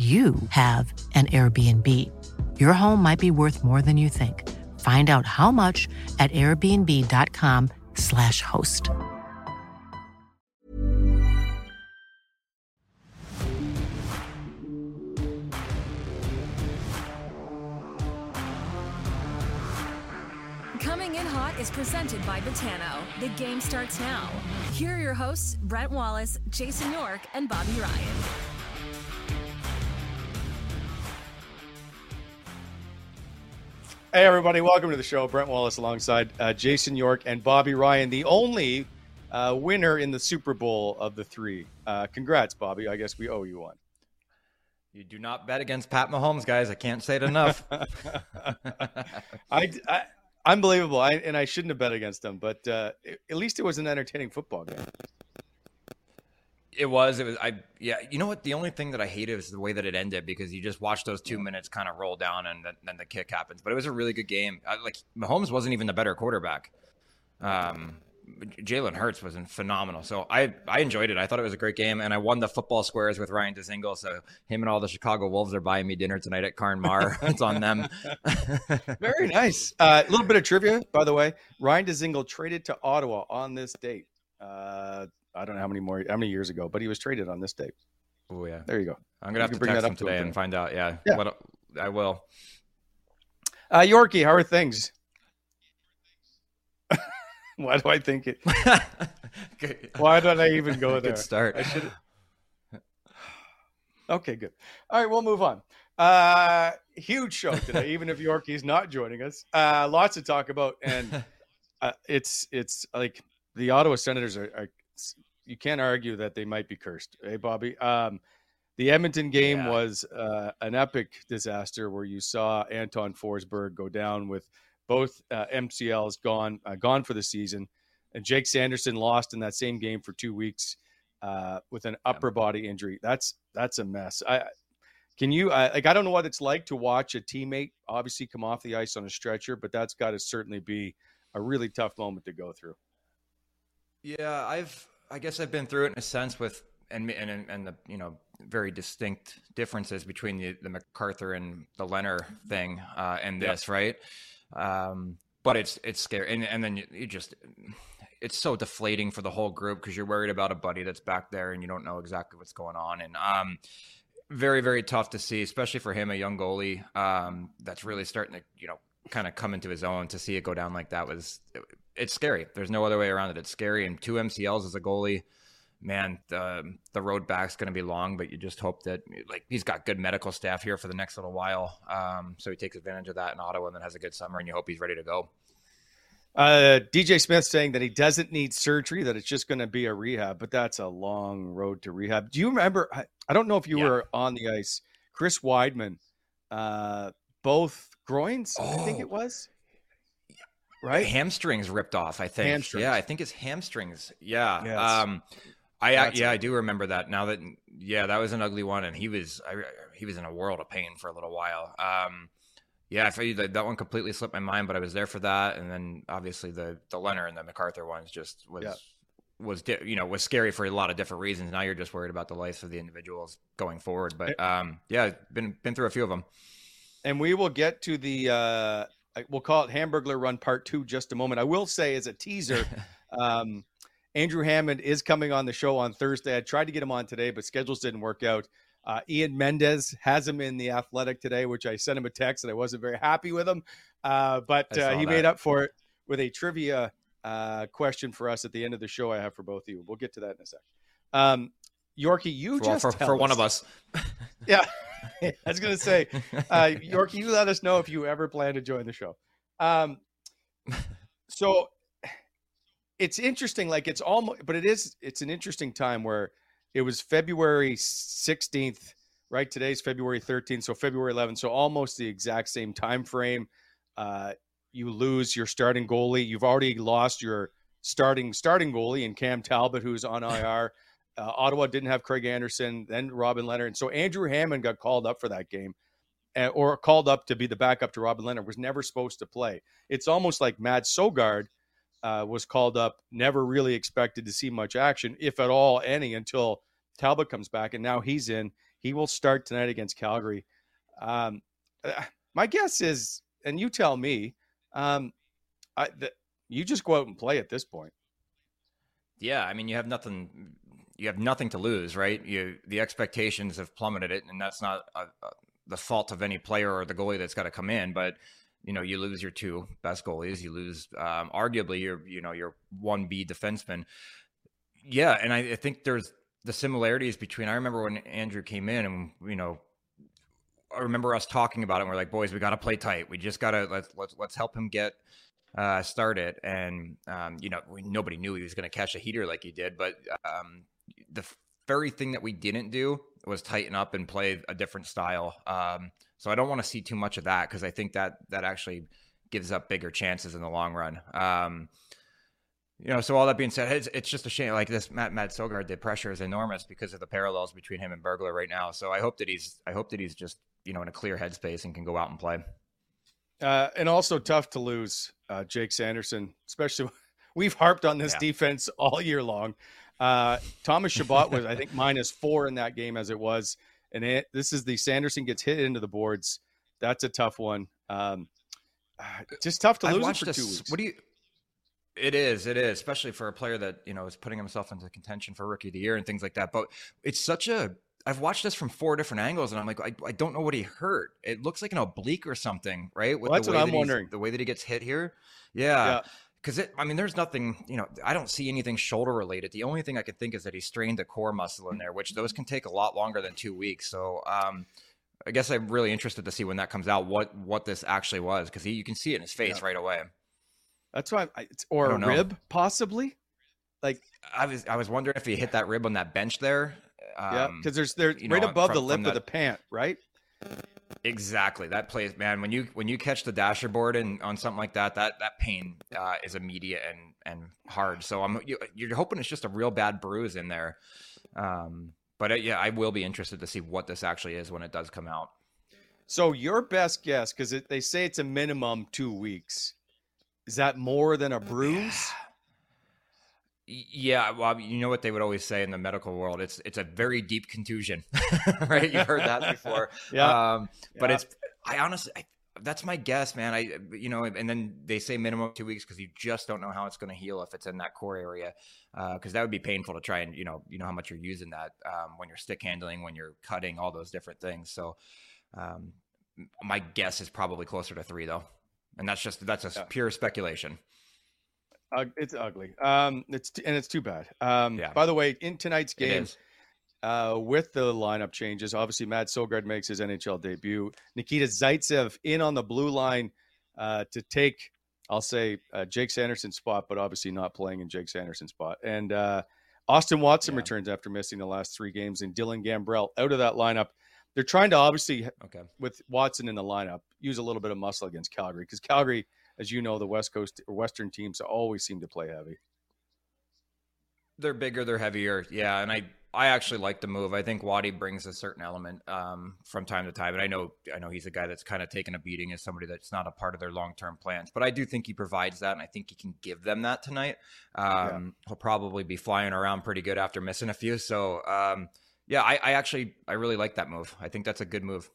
you have an Airbnb. Your home might be worth more than you think. Find out how much at airbnb.com/slash host. Coming in Hot is presented by Betano. The game starts now. Here are your hosts, Brent Wallace, Jason York, and Bobby Ryan. Hey, everybody, welcome to the show. Brent Wallace alongside uh, Jason York and Bobby Ryan, the only uh, winner in the Super Bowl of the three. Uh, congrats, Bobby. I guess we owe you one. You do not bet against Pat Mahomes, guys. I can't say it enough. I, I, unbelievable. I, and I shouldn't have bet against him, but uh, at least it was an entertaining football game. It was. It was. I. Yeah. You know what? The only thing that I hated was the way that it ended because you just watch those two minutes kind of roll down and then, then the kick happens. But it was a really good game. I, like Mahomes wasn't even the better quarterback. Um, Jalen Hurts was phenomenal. So I I enjoyed it. I thought it was a great game, and I won the football squares with Ryan Dzingel. So him and all the Chicago Wolves are buying me dinner tonight at Carn Mar. it's on them. Very nice. A uh, little bit of trivia, by the way. Ryan Dzingel traded to Ottawa on this date. Uh, I don't know how many more how many years ago, but he was traded on this date. Oh yeah, there you go. I'm gonna you have to bring that up today and find out. Yeah, yeah. What, I will. Uh, Yorkie, how are things? Why do I think it? Why don't I even go there? Good start. I should. Okay, good. All right, we'll move on. Uh, huge show today, even if Yorkie's not joining us. Uh, lots to talk about, and uh, it's it's like the Ottawa Senators are, are you can't argue that they might be cursed. Hey, Bobby. Um, the Edmonton game yeah. was uh, an epic disaster where you saw Anton Forsberg go down with both uh, MCLs gone uh, gone for the season, and Jake Sanderson lost in that same game for two weeks uh, with an upper body injury. That's that's a mess. I can you like I don't know what it's like to watch a teammate obviously come off the ice on a stretcher, but that's got to certainly be a really tough moment to go through. Yeah, I've I guess I've been through it in a sense with and and and the you know very distinct differences between the, the MacArthur and the Lehner thing uh, and this, right? Um, but it's it's scary, and and then you, you just it's so deflating for the whole group because you're worried about a buddy that's back there and you don't know exactly what's going on, and um, very very tough to see, especially for him, a young goalie um, that's really starting to you know kind of come into his own. To see it go down like that was it's scary. There's no other way around it. It's scary. And two MCLs as a goalie, man, the the road back's going to be long, but you just hope that like he's got good medical staff here for the next little while, um, so he takes advantage of that in Ottawa and then has a good summer, and you hope he's ready to go. Uh, DJ Smith saying that he doesn't need surgery, that it's just going to be a rehab, but that's a long road to rehab. Do you remember? I, I don't know if you yeah. were on the ice. Chris Wideman, uh, both groins, oh. I think it oh. was. Right, hamstrings ripped off. I think. Hamstrings. Yeah, I think his hamstrings. Yeah. Yes. Um, I yeah, I do remember that. Now that yeah, that was an ugly one, and he was I, he was in a world of pain for a little while. Um, yeah, I feel that that one completely slipped my mind, but I was there for that, and then obviously the the Lehner and the MacArthur ones just was yeah. was you know was scary for a lot of different reasons. Now you're just worried about the lives of the individuals going forward, but um, yeah, been been through a few of them. And we will get to the uh, we'll call it Hamburglar Run Part Two just a moment. I will say as a teaser. um, Andrew Hammond is coming on the show on Thursday. I tried to get him on today, but schedules didn't work out. Uh, Ian Mendes has him in the athletic today, which I sent him a text and I wasn't very happy with him. Uh, but uh, he that. made up for it with a trivia uh, question for us at the end of the show. I have for both of you. We'll get to that in a sec. Um, Yorkie, you for, just for, for one of us. yeah, I was going to say, uh, Yorkie, you let us know if you ever plan to join the show. Um, so it's interesting. Like it's almost, but it is. It's an interesting time where it was February 16th, right? Today's February 13th, so February 11th, so almost the exact same time frame. Uh, you lose your starting goalie. You've already lost your starting starting goalie in Cam Talbot, who's on IR. Uh, Ottawa didn't have Craig Anderson, then Robin Lehner. and so Andrew Hammond got called up for that game, uh, or called up to be the backup to Robin Lehner, Was never supposed to play. It's almost like Matt Sogaard uh, was called up, never really expected to see much action, if at all any, until Talbot comes back, and now he's in. He will start tonight against Calgary. Um, uh, my guess is, and you tell me, um, I, the, you just go out and play at this point. Yeah, I mean, you have nothing. You have nothing to lose, right? You the expectations have plummeted, it, and that's not a, a, the fault of any player or the goalie that's got to come in, but you know you lose your two best goalies you lose um, arguably your you know your one b defenseman. Yeah and I, I, think there's the similarities between i remember when andrew came in and you know i remember us talking about it and we're like boys we got to play tight. We just got to let's, let's let's help him get uh, started. And um, you know we, nobody knew he was going to catch a heater like he did but um, the very thing that we didn't do was tighten up and play a different style um, so I don't want to see too much of that because I think that that actually gives up bigger chances in the long run. Um, you know, so all that being said, it's, it's just a shame. Like this, Matt Matt Sogaard, the pressure is enormous because of the parallels between him and Burglar right now. So I hope that he's, I hope that he's just, you know, in a clear headspace and can go out and play. Uh, and also tough to lose uh, Jake Sanderson, especially we've harped on this yeah. defense all year long. Uh, Thomas Chabot was, I think, minus four in that game as it was and it, this is the Sanderson gets hit into the boards. That's a tough one. Um, just tough to lose for two weeks. What do you? It is. It is, especially for a player that you know is putting himself into contention for rookie of the year and things like that. But it's such a. I've watched this from four different angles, and I'm like, I, I don't know what he hurt. It looks like an oblique or something, right? With well, that's what I'm wondering. The way that he gets hit here, yeah. yeah because it i mean there's nothing you know i don't see anything shoulder related. The only thing i could think is that he strained the core muscle in there which those can take a lot longer than two weeks. So um i guess i'm really interested to see when that comes out what what this actually was because you can see it in his face yeah. right away. That's why I, or a know. rib possibly? Like i was i was wondering if he hit that rib on that bench there um, yeah because there's there right know, above from, the lip of the pant right Exactly. That plays, man. When you when you catch the dasher board and on something like that, that that pain uh, is immediate and and hard. So I'm you, are hoping it's just a real bad bruise in there. Um, but uh, yeah, I will be interested to see what this actually is when it does come out. So your best guess, because they say it's a minimum two weeks, is that more than a bruise? Yeah, well, you know what they would always say in the medical world? It's it's a very deep contusion, right? You've heard that before. yeah. Um, but yeah. it's I honestly I, that's my guess, man. I you know, and then they say minimum two weeks because you just don't know how it's going to heal if it's in that core area, because uh, that would be painful to try and you know you know how much you're using that um, when you're stick handling, when you're cutting, all those different things. So, um, my guess is probably closer to three though, and that's just that's a yeah. pure speculation. Uh, it's ugly. Um, it's and it's too bad. Um, Yeah. By the way, in tonight's game, uh, with the lineup changes, obviously Matt Sogaard makes his NHL debut. Nikita Zaitsev in on the blue line uh, to take, I'll say, uh, Jake Sanderson's spot, but obviously not playing in Jake Sanderson's spot. And uh, Austin Watson Yeah. returns after missing the last three games, and Dylan Gambrell out of that lineup. They're trying to obviously Okay. with Watson in the lineup, use a little bit of muscle against Calgary because Calgary, as you know, the West Coast or Western teams always seem to play heavy. They're bigger, they're heavier. Yeah, and I I actually like the move. I think Waddy brings a certain element um, from time to time, and I know I know he's a guy that's kind of taken a beating as somebody that's not a part of their long term plans. But I do think he provides that, and I think he can give them that tonight. Um, He'll probably be flying around pretty good after missing a few. So um, yeah, I, I actually I really like that move. I think that's a good move.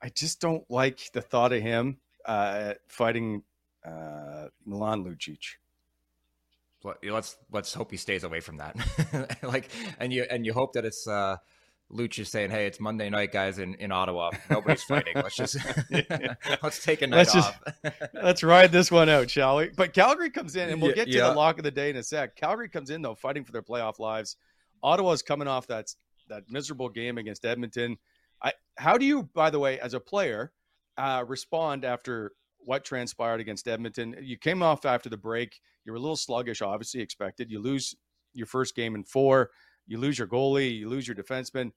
I just don't like the thought of him uh, fighting uh, Milan Lucic. Let- let's let's hope he stays away from that. like, and you and you hope that it's uh, Luch is saying, "Hey, it's Monday night, guys, in, in Ottawa. Nobody's fighting. Let's just let's take a night Let's just- off." Let's ride this one out, shall we? But Calgary comes in, and we'll get to yeah. the lock of the day in a sec. Calgary comes in though, fighting for their playoff lives. Ottawa's coming off that that miserable game against Edmonton. I, how do you, by the way, as a player, uh, respond after what transpired against Edmonton? You came off after the break. You were a little sluggish, obviously expected. You lose your first game in four. You lose your goalie. You lose your defenseman.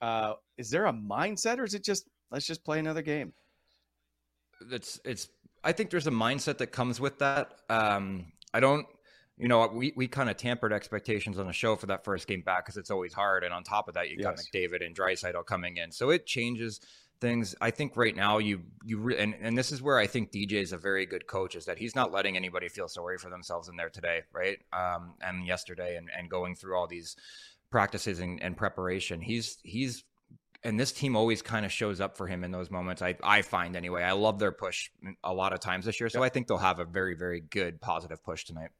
Uh, is there a mindset, or is it just let's just play another game? it's it's I think there's a mindset that comes with that. Um, I don't, you know, we we kind of tampered expectations on the show for that first game back because it's always hard, and on top of that, you got Yes. McDavid and Draisaitl coming in, so it changes things. I think right now you you re- and and this is where I think DJ is a very good coach is that he's not letting anybody feel sorry for themselves in there today, right? Um, and yesterday, and and going through all these practices and, and preparation, he's he's and this team always kind of shows up for him in those moments. I I find anyway. I love their push a lot of times this year, so I think they'll have a very very good positive push tonight.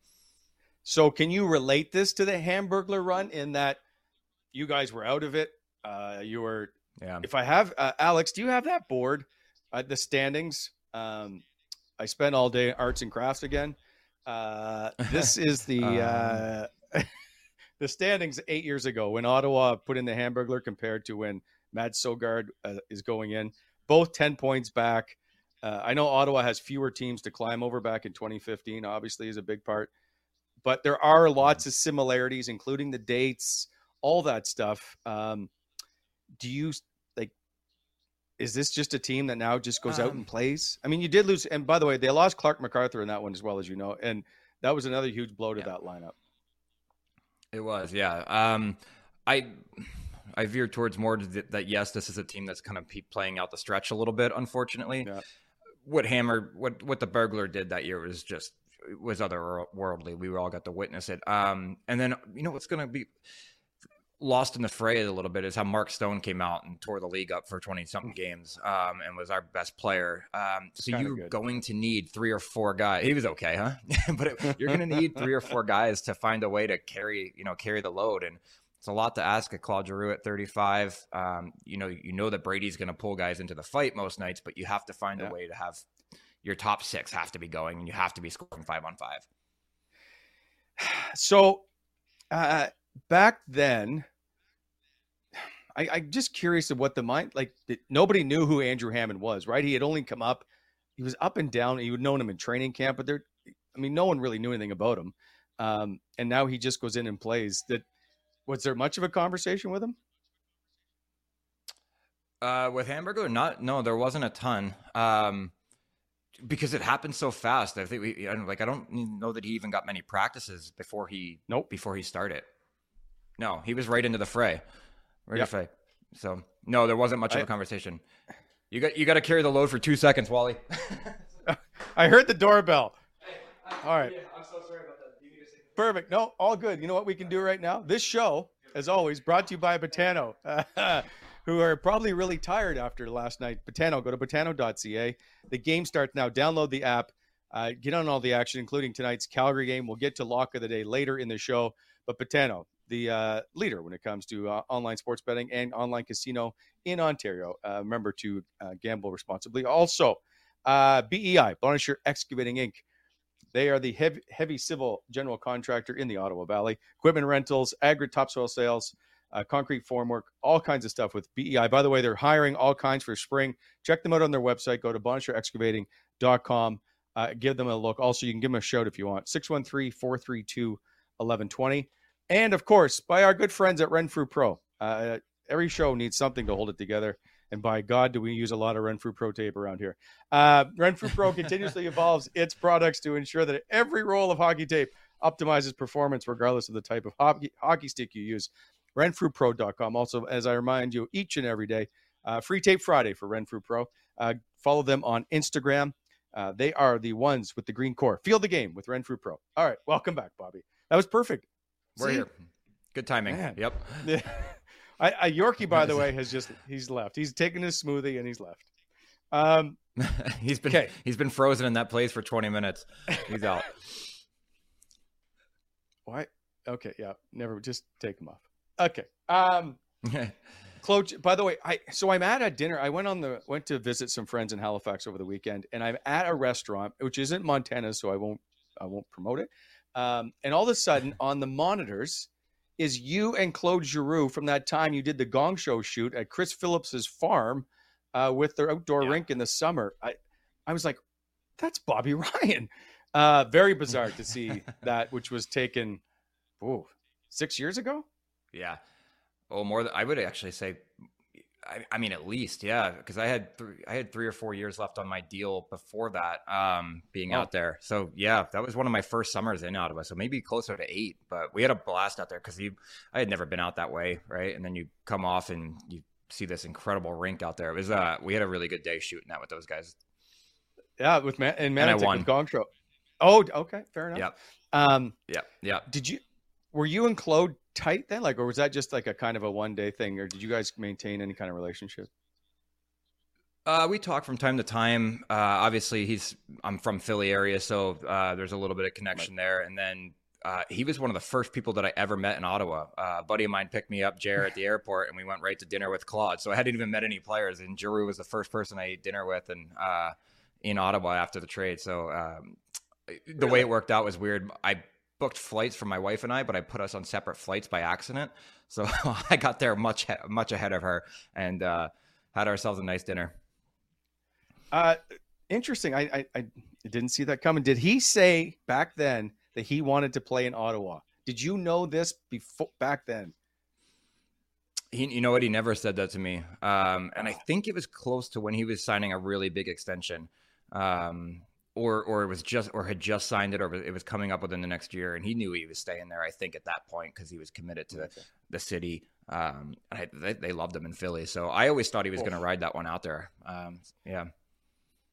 So, can you relate this to the Hamburglar run in that you guys were out of it? Uh, you were. Yeah. If I have uh, Alex, do you have that board? Uh, the standings. Um, I spent all day arts and crafts again. Uh, this is the uh, the standings eight years ago when Ottawa put in the Hamburglar compared to when Matt Sogaard uh, is going in. Both ten points back. Uh, I know Ottawa has fewer teams to climb over back in 2015. Obviously, is a big part but there are lots of similarities, including the dates, all that stuff. Um, do you like? Is this just a team that now just goes out Um, and plays? I mean, you did lose, and by the way, they lost Clarke MacArthur in that one as well as you know, and that was another huge blow to Yeah. that lineup. It was, yeah. Um, I I veer towards more to th- that. Yes, this is a team that's kind of pe- playing out the stretch a little bit. Unfortunately, Yeah. what Hammer, what what the burglar did that year was just was otherworldly. We all got to witness it. Um, and then you know what's going to be lost in the fray a little bit is how Mark Stone came out and tore the league up for twenty something games, um, and was our best player. Um, so Kinda you're good. going to need three or four guys. He was okay, huh? but it, you're going to need three or four guys to find a way to carry, you know, carry the load. And it's a lot to ask of Claude Giroux at 35. Um, you know, you know that Brady's going to pull guys into the fight most nights, but you have to find Yeah. a way to have your top six have to be going, and you have to be scoring five on five. So uh, back then, I, I'm just curious of what the mind like. Nobody knew who Andrew Hammond was, right? He had only come up. He was up and down. You would known him in training camp, but there, I mean, no one really knew anything about him. Um, and now he just goes in and plays. That was there much of a conversation with him? Uh, with Hamburger, not no, there wasn't a ton. Um, because it happened so fast. I think we I don't, like I don't know that he even got many practices before he Nope. before he started. No, he was right into the fray, right Yep. into the fray. So no, there wasn't much of a conversation. You got you got to carry the load for two seconds, Wally. I heard the doorbell. All right. Perfect. No, all good. You know what we can do right now? This show, as always, brought to you by Betano, who are probably really tired after last night. Betano, go to betano.ca. The game starts now. Download the app. Uh, get on all the action, including tonight's Calgary game. We'll get to lock of the day later in the show. But Betano, the uh, leader when it comes to uh, online sports betting and online casino in Ontario. Uh, remember to gamble responsibly. Also, uh, BEI, Bonisher Excavating Inc. They are the heavy, heavy civil general contractor in the Ottawa Valley. Equipment rentals, agri topsoil sales, uh, concrete formwork, all kinds of stuff with BEI. By the way, they're hiring all kinds for spring. Check them out on their website. Go to bonisherexcavating.com. Uh, give them a look. Also, you can give them a shout if you want. 613 432 1120. And of course, by our good friends at Renfrew Pro. Uh, every show needs something to hold it together. And by God, do we use a lot of Renfrew Pro tape around here? Uh, Renfrew Pro continuously evolves its products to ensure that every roll of hockey tape optimizes performance regardless of the type of hockey, hockey stick you use. RenfrewPro.com. Also, as I remind you each and every day, uh, Free Tape Friday for Renfrew Pro. Uh, follow them on Instagram. Uh, they are the ones with the green core. Feel the game with Renfrew Pro. All right, welcome back, Bobby. That was perfect. We're See? here. Good timing. Man. Yep. I, I Yorkie, by the way, has just he's left. He's taken his smoothie and he's left. Um, he's been Okay. he's been frozen in that place for 20 minutes. He's out. why? Okay, yeah, never. Just take him off. Okay. Um, by the way, I so I'm at a dinner. I went on the went to visit some friends in Halifax over the weekend, and I'm at a restaurant which isn't Montana, so I won't I won't promote it. Um, and all of a sudden, on the monitors, is you and Claude Giroux from that time you did the Gong Show shoot at Chris Phillips's farm uh, with their outdoor Yeah. rink in the summer. I I was like, that's Bobby Ryan. Uh, very bizarre to see that, which was taken, oh, six years ago. Yeah. Oh, more than I would actually say. I, I mean, at least, yeah, because I had three, I had three or four years left on my deal before that, um, being out there. So yeah, that was one of my first summers in Ottawa. So maybe closer to eight, but we had a blast out there because you, I had never been out that way, right? And then you come off and you see this incredible rink out there. It was, uh, we had a really good day shooting that with those guys. Yeah, with Man and I Manitic won. with Gong Show. Oh, okay, fair enough. Yep. Um, Yeah, yeah. did you were you and Claude tight then, like, or was that just like a kind of a one day thing, or did you guys maintain any kind of relationship? Uh, we talk from time to time. Uh, obviously, he's I'm from Philly area, so uh, there's a little bit of connection there. And then uh, he was one of the first people that I ever met in Ottawa. Uh, a buddy of mine picked me up, Jer, at the airport, and we went right to dinner with Claude. So I hadn't even met any players, and Giroux was the first person I ate dinner with, and uh, in Ottawa after the trade. So um, the way it worked out was weird. I booked flights for my wife and I, but I put us on separate flights by accident. So I got there much much ahead of her, and uh, had ourselves a nice dinner. Uh, interesting. I, I I didn't see that coming. Did he say back then that he wanted to play in Ottawa? Did you know this before back then? He, you know what? He never said that to me. Um, and I think it was close to when he was signing a really big extension, um, or or it was just or had just signed it, or it was coming up within the next year. And he knew he was staying there. I think at that point because he was committed to Okay. the city. Um, I, they, they loved him in Philly, so I always thought he was Cool. going to ride that one out there. Um, yeah,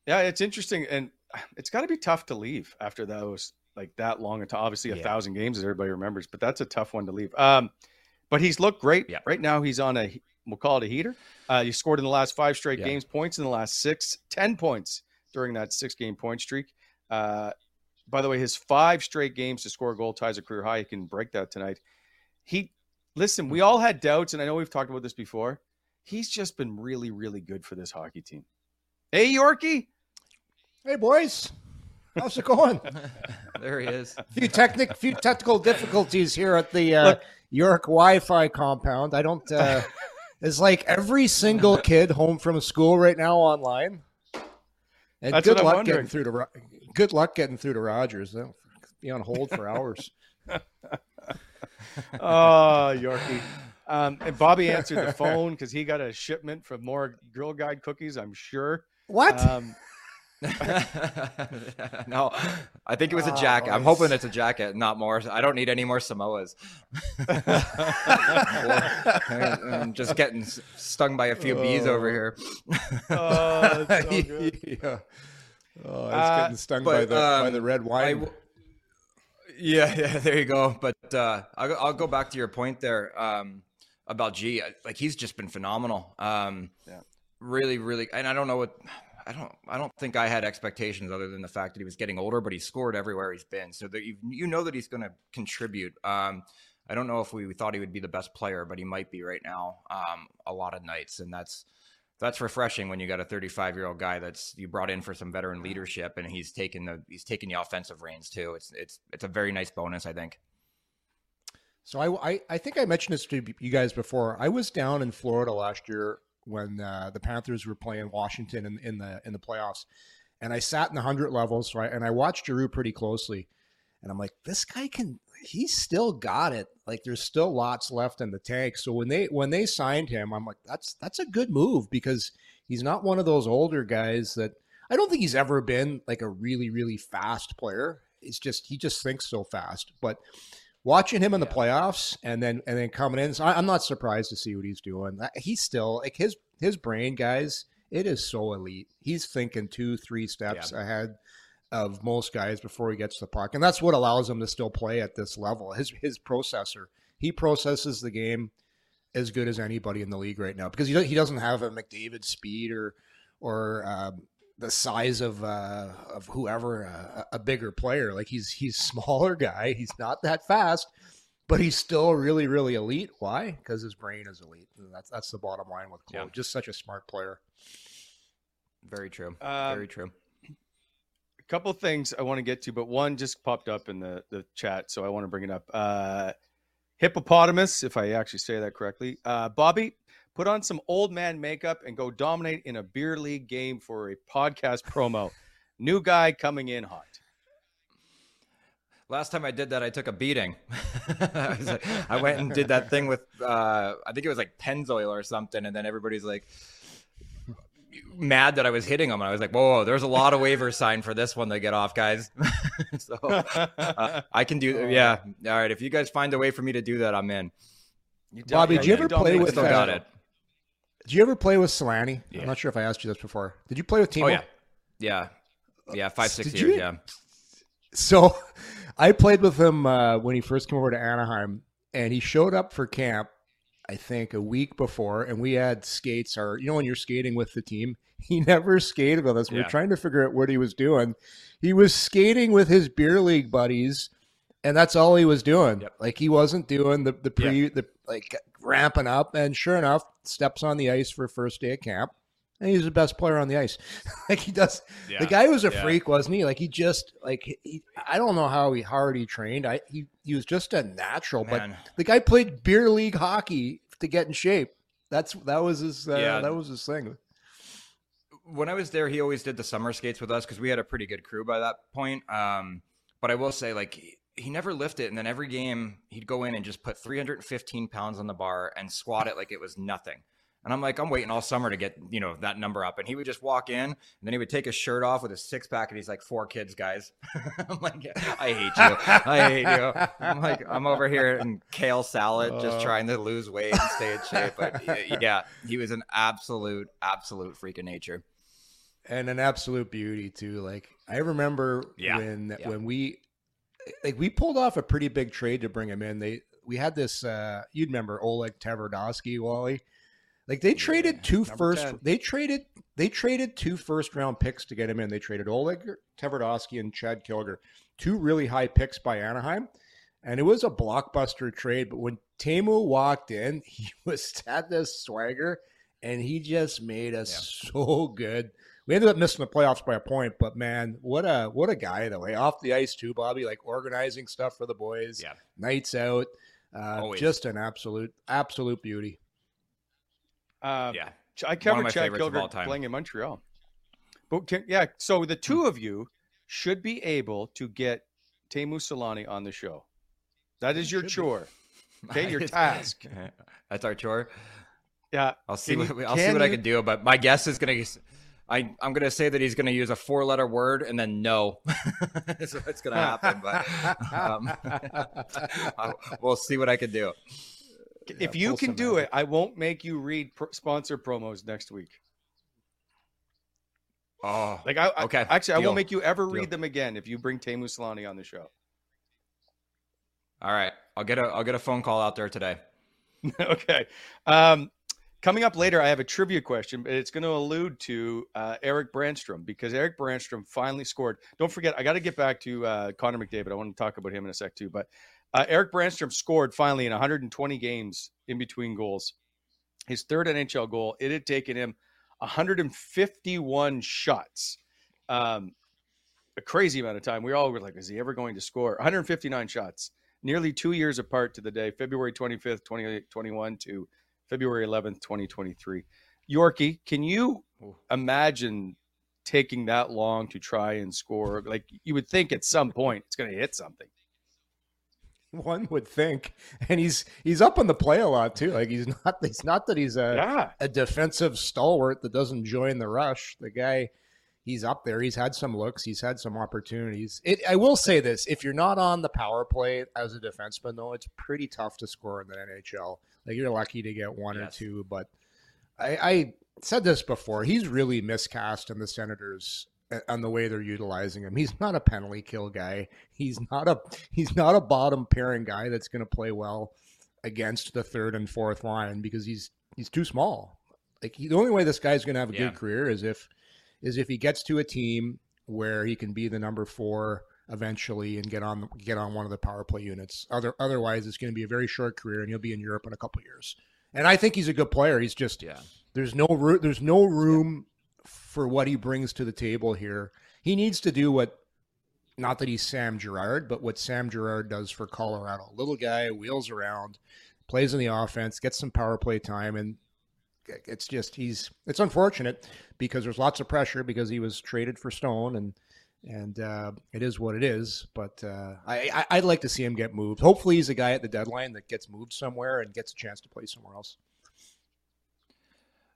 Yeah, it's interesting, and it's got to be tough to leave after those like that long. Into obviously a Yeah. thousand games, as everybody remembers, but that's a tough one to leave. Um, but he's looked great. Yeah. Right now, he's on a we'll call it a heater. Uh, he scored in the last five straight Yeah. games, points in the last six ten points during that six game point streak. Uh, by the way, his five straight games to score a goal ties a career high. He can break that tonight. He listen. We all had doubts, and I know we've talked about this before. He's just been really, really good for this hockey team. Hey, Yorkie. Hey boys, how's it going? there he is. few technic, few technical difficulties here at the uh, Look. York Wi-Fi compound. I don't. Uh, it's like every single kid home from school right now online. And That's good luck wondering. getting through to. Good luck getting through to Rogers. They'll be on hold for hours. Oh, Yorkie. Um, and Bobby answered the phone because he got a shipment for more Girl Guide cookies, I'm sure. What? Um, no, I think it was a Oh, jacket. I'm hoping it's a jacket, not more. I don't need any more Samoas. I'm just getting stung by a few bees over here. oh, that's so good. yeah. Oh, it's Uh, getting stung by but, the by um, the red wine. w- yeah, yeah, there you go. But uh, I'll, go- I'll go back to your point there um, about G. Like he's just been phenomenal. Um, Yeah. Really, really, and I don't know what. I don't. I don't think I had expectations other than the fact that he was getting older, but he scored everywhere he's been. So that you you know that he's going to contribute. Um, I don't know if we thought he would be the best player, but he might be right now. Um, a lot of nights, and that's that's refreshing when you got a 35 year old guy that's you brought in for some veteran leadership and he's taking the he's taking the offensive reins too. It's it's it's a very nice bonus, I think. So I, I, I think I mentioned this to you guys before. I was down in Florida last year when uh, the Panthers were playing Washington in, in the in the playoffs, and I sat in the hundred levels right, and I watched Giroux pretty closely, and I'm like, this guy can he's still got it. Like there's still lots left in the tank. So when they when they signed him, I'm like, that's that's a good move because he's not one of those older guys that I don't think he's ever been like a really really fast player. It's just he just thinks so fast, but watching him in the playoffs and then and then coming in, so I, am not surprised to see what he's doing. He's still like his his brain, guys. It is so elite. He's thinking two, three steps yeah. ahead of most guys before he gets the puck, and that's what allows him to still play at this level. His his processor, he processes the game as good as anybody in the league right now because he he doesn't have a McDavid speed or or um, the size of uh, of whoever uh, a bigger player. Like he's he's smaller guy. He's not that fast, but he's still really really elite. Why? Because his brain is elite. And that's that's the bottom line with Chloe. Yeah. Just such a smart player. Very true. Um, Very true. A couple things I want to get to, but one just popped up in the the chat, so I want to bring it up. Uh, hippopotamus, if I actually say that correctly. Uh, Bobby, put on some old man makeup and go dominate in a beer league game for a podcast promo. New guy coming in hot. Last time I did that, I took a beating. I went and did that thing with, uh, I think it was like Pennzoil or something, and then everybody's like mad that I was hitting them. And I was like, whoa, there's a lot of waivers signed for this one to get off, guys. so uh, I can do, yeah. All right, if you guys find a way for me to do that, I'm in. Bobby, did you ever play with? Still got it. Did you ever play with Selanne? Yeah. I'm not sure if I asked you this before. Did you play with Teemu? Oh yeah, yeah, yeah. Five six Did years. You? Yeah. So, I played with him uh, when he first came over to Anaheim, and he showed up for camp. I think a week before, and we had skates. Or you know, when you're skating with the team, he never skated with us. We yeah. were trying to figure out what he was doing. He was skating with his beer league buddies, and that's all he was doing. Yep. Like he wasn't doing the the pre yeah. the like ramping up. And sure enough, steps on the ice for first day of camp. And he's the best player on the ice. like he does. Yeah. The guy was a yeah. freak, wasn't he? Like he just like he, I don't know how he hard he trained. I he he was just a natural. Man. But the guy played beer league hockey to get in shape. That's that was his uh, yeah. that was his thing. When I was there, he always did the summer skates with us because we had a pretty good crew by that point. Um, but I will say, like he never lifted, and then every game he'd go in and just put 315 pounds on the bar and squat it like it was nothing. And I'm like, I'm waiting all summer to get you know that number up. And he would just walk in, and then he would take his shirt off with his six pack, and he's like, four kids, guys. I'm like, I hate you. I hate you. I'm like, I'm over here in kale salad, just uh. trying to lose weight and stay in shape. But yeah, he was an absolute, absolute freak of nature, and an absolute beauty too. Like I remember yeah. when yeah. when we like we pulled off a pretty big trade to bring him in. They we had this uh you'd remember Oleg Tverdovsky, Wally. Like they traded yeah, two first 10. they traded they traded two first round picks to get him in. They traded Oleg Tverdovsky and Chad Kilger. Two really high picks by Anaheim. And it was a blockbuster trade, but when Teemu walked in, he was had this swagger and he just made us yeah. so good we ended up missing the playoffs by a point, but man, what a what a guy though. Hey, off the ice too, Bobby, like organizing stuff for the boys. Yeah, nights out. Uh, just an absolute absolute beauty. Uh, yeah, I covered Chad Kilger playing in Montreal. But can, yeah, so the two of you should be able to get Teemu Selanne on the show. That is your chore. Okay, your task. That's our chore. Yeah, I'll see. What, I'll see what you, I can do. But my guess is going to I, I'm going to say that he's going to use a four letter word and then no. so it's going to happen, but um, we'll see what I can do. If yeah, you can do it, I won't make you read pr- sponsor promos next week. Oh, like I, okay. I, actually, Deal. I won't make you ever Deal. read them again if you bring Teemu Selanne on the show. All right, I'll get a I'll get a phone call out there today. okay. Um, Coming up later, I have a trivia question, but it's going to allude to uh, Erik Brannstrom because Erik Brannstrom finally scored. Don't forget, I got to get back to uh, Connor McDavid. I want to talk about him in a sec too. But uh, Erik Brannstrom scored finally in 120 games in between goals. His third NHL goal. It had taken him 151 shots. Um, a crazy amount of time. We all were like, is he ever going to score? 159 shots, nearly two years apart to the day, February 25th, 2021 to February 11th, 2023. Yorkie, can you imagine taking that long to try and score? Like you would think at some point it's going to hit something. One would think, and he's he's up on the play a lot too. Like he's not. It's not that he's a Yeah. a defensive stalwart that doesn't join the rush. The guy, he's up there. He's had some looks. He's had some opportunities. It, I will say this: if you're not on the power play as a defenseman, though, it's pretty tough to score in the NHL. Like you're lucky to get one or two, but I, I said this before. He's really miscast in the Senators uh, on the way they're utilizing him. He's not a penalty kill guy. He's not a he's not a bottom pairing guy that's going to play well against the third and fourth line because he's he's too small. Like he, the only way this guy's going to have a Yeah. good career is if is if he gets to a team where he can be the number four eventually and get on get on one of the power play units. Other otherwise, it's going to be a very short career, and he'll be in Europe in a couple years. And I think he's a good player. He's just Yeah. there's no room. There's no room for what he brings to the table here. He needs to do what, not that he's Sam Girard, but what Sam Girard does for Colorado. Little guy wheels around, plays in the offense, gets some power play time, and it's just he's. It's unfortunate because there's lots of pressure because he was traded for Stone and. And uh, it is what it is, but uh, I, I, I'd like to see him get moved. Hopefully, he's a guy at the deadline that gets moved somewhere and gets a chance to play somewhere else.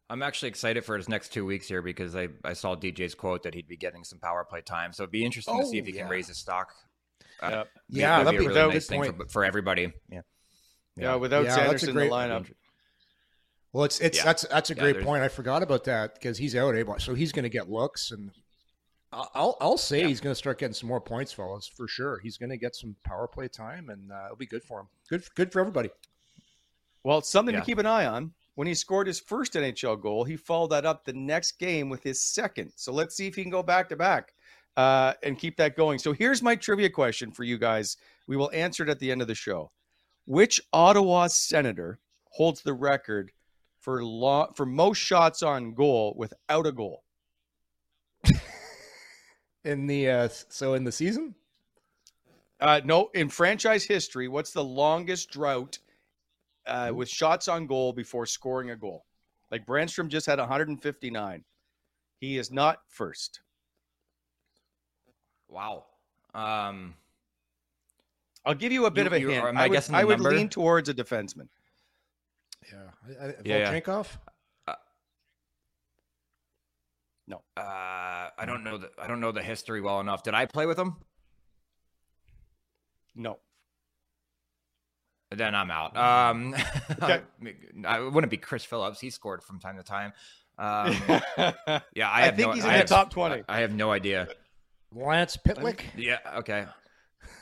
I'm actually excited for his next two weeks here because I, I saw DJ's quote that he'd be getting some power play time. So it'd be interesting to see Oh, if he can raise his stock. Uh, Yep. be- Yeah, would that'd be be- a that really nice thing for, for everybody. Yeah. Yeah, without Yeah, that's a Sanderson in the great- lineup. Well, it's it's Yeah. that's that's a great there's- point. I forgot about that because he's out able, so he's going to get looks, and I'll I'll, I'll say he's going to start getting some more points, fellas, for sure. He's going to get some power play time, and uh, it'll be good for him. Good good for everybody. Well, it's something Yeah. to keep an eye on. When he scored his first NHL goal, he followed that up the next game with his second. So let's see if he can go back to back uh, and keep that going. So here's my trivia question for you guys. We will answer it at the end of the show. Which Ottawa Senator holds the record for lo- for most shots on goal without a goal? In the uh, so in the season, Uh, no, in franchise history, what's the longest drought uh, with shots on goal before scoring a goal? Like Brannstrom just had 159. He is not first. Wow. Um, I'll give you a bit You- of a hint. am I I would, I would lean towards a defenseman. yeah, I, I, Yeah, yeah. Volchenkov? uh, I don't know the I don't know the history well enough. Did I play with him? No. Then I'm out. Um, Okay. I wouldn't be Chris Phillips. He scored from time to time. Um, yeah, I, I think no, he's in I the have- top 20. I have no idea. Lance Pitlick. Yeah. Okay.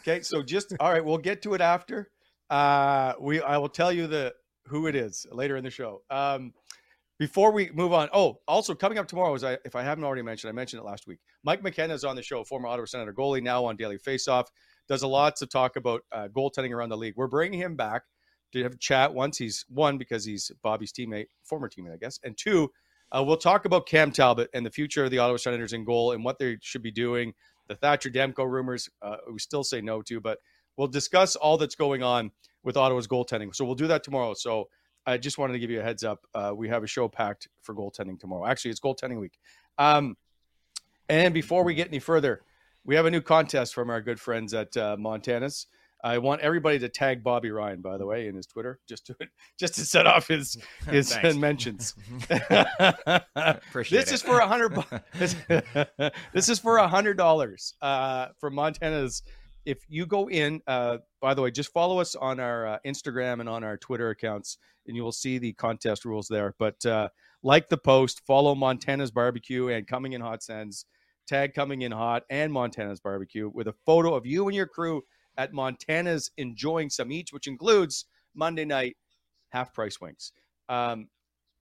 Okay, so just all right, we'll get to it after. Uh we I will tell you the who it is later in the show. Um before we move on, oh, also coming up tomorrow is I if I haven't already mentioned, I mentioned it last week. Mike McKenna is on the show, former Ottawa Senator goalie, now on Daily Faceoff, does a lot to talk about uh, goaltending around the league. We're bringing him back to have a chat. Once he's one because he's Bobby's teammate, former teammate, I guess, and two, uh, we'll talk about Cam Talbot and the future of the Ottawa Senators in goal and what they should be doing. The Thatcher Demko rumors, uh, we still say no to, but we'll discuss all that's going on with Ottawa's goaltending. So we'll do that tomorrow. So I just wanted to give you a heads up. Uh, we have a show packed for goaltending tomorrow. Actually, it's goaltending week. Um, and before we get any further, we have a new contest from our good friends at uh, Montana's. I want everybody to tag Bobby Ryan, by the way, in his Twitter, just to just to set off his his mentions. Appreciate this it. is for a hundred. This, this is for a hundred dollars uh, from Montana's. If you go in, uh, by the way, just follow us on our uh, Instagram and on our Twitter accounts, and you will see the contest rules there. But uh, like the post, follow Montana's Barbecue and Coming in Hot Sens, tag Coming in Hot and Montana's Barbecue with a photo of you and your crew at Montana's enjoying some each, which includes Monday night half price wings. Um,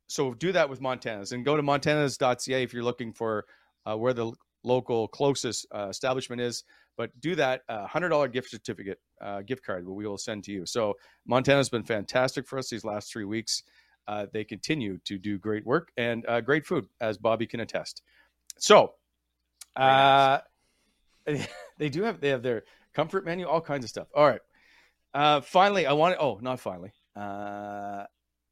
so do that with Montana's and go to montanas.ca if you're looking for uh, where the local closest uh, establishment is. But do that uh, $100 gift certificate, uh, gift card, we will send to you. So Montana's been fantastic for us these last three weeks. uh, they continue to do great work and uh, great food, as Bobby can attest. So, uh, they do have they have their comfort menu, all kinds of stuff. All right. Uh, finally, I want to. Oh, not finally. Uh,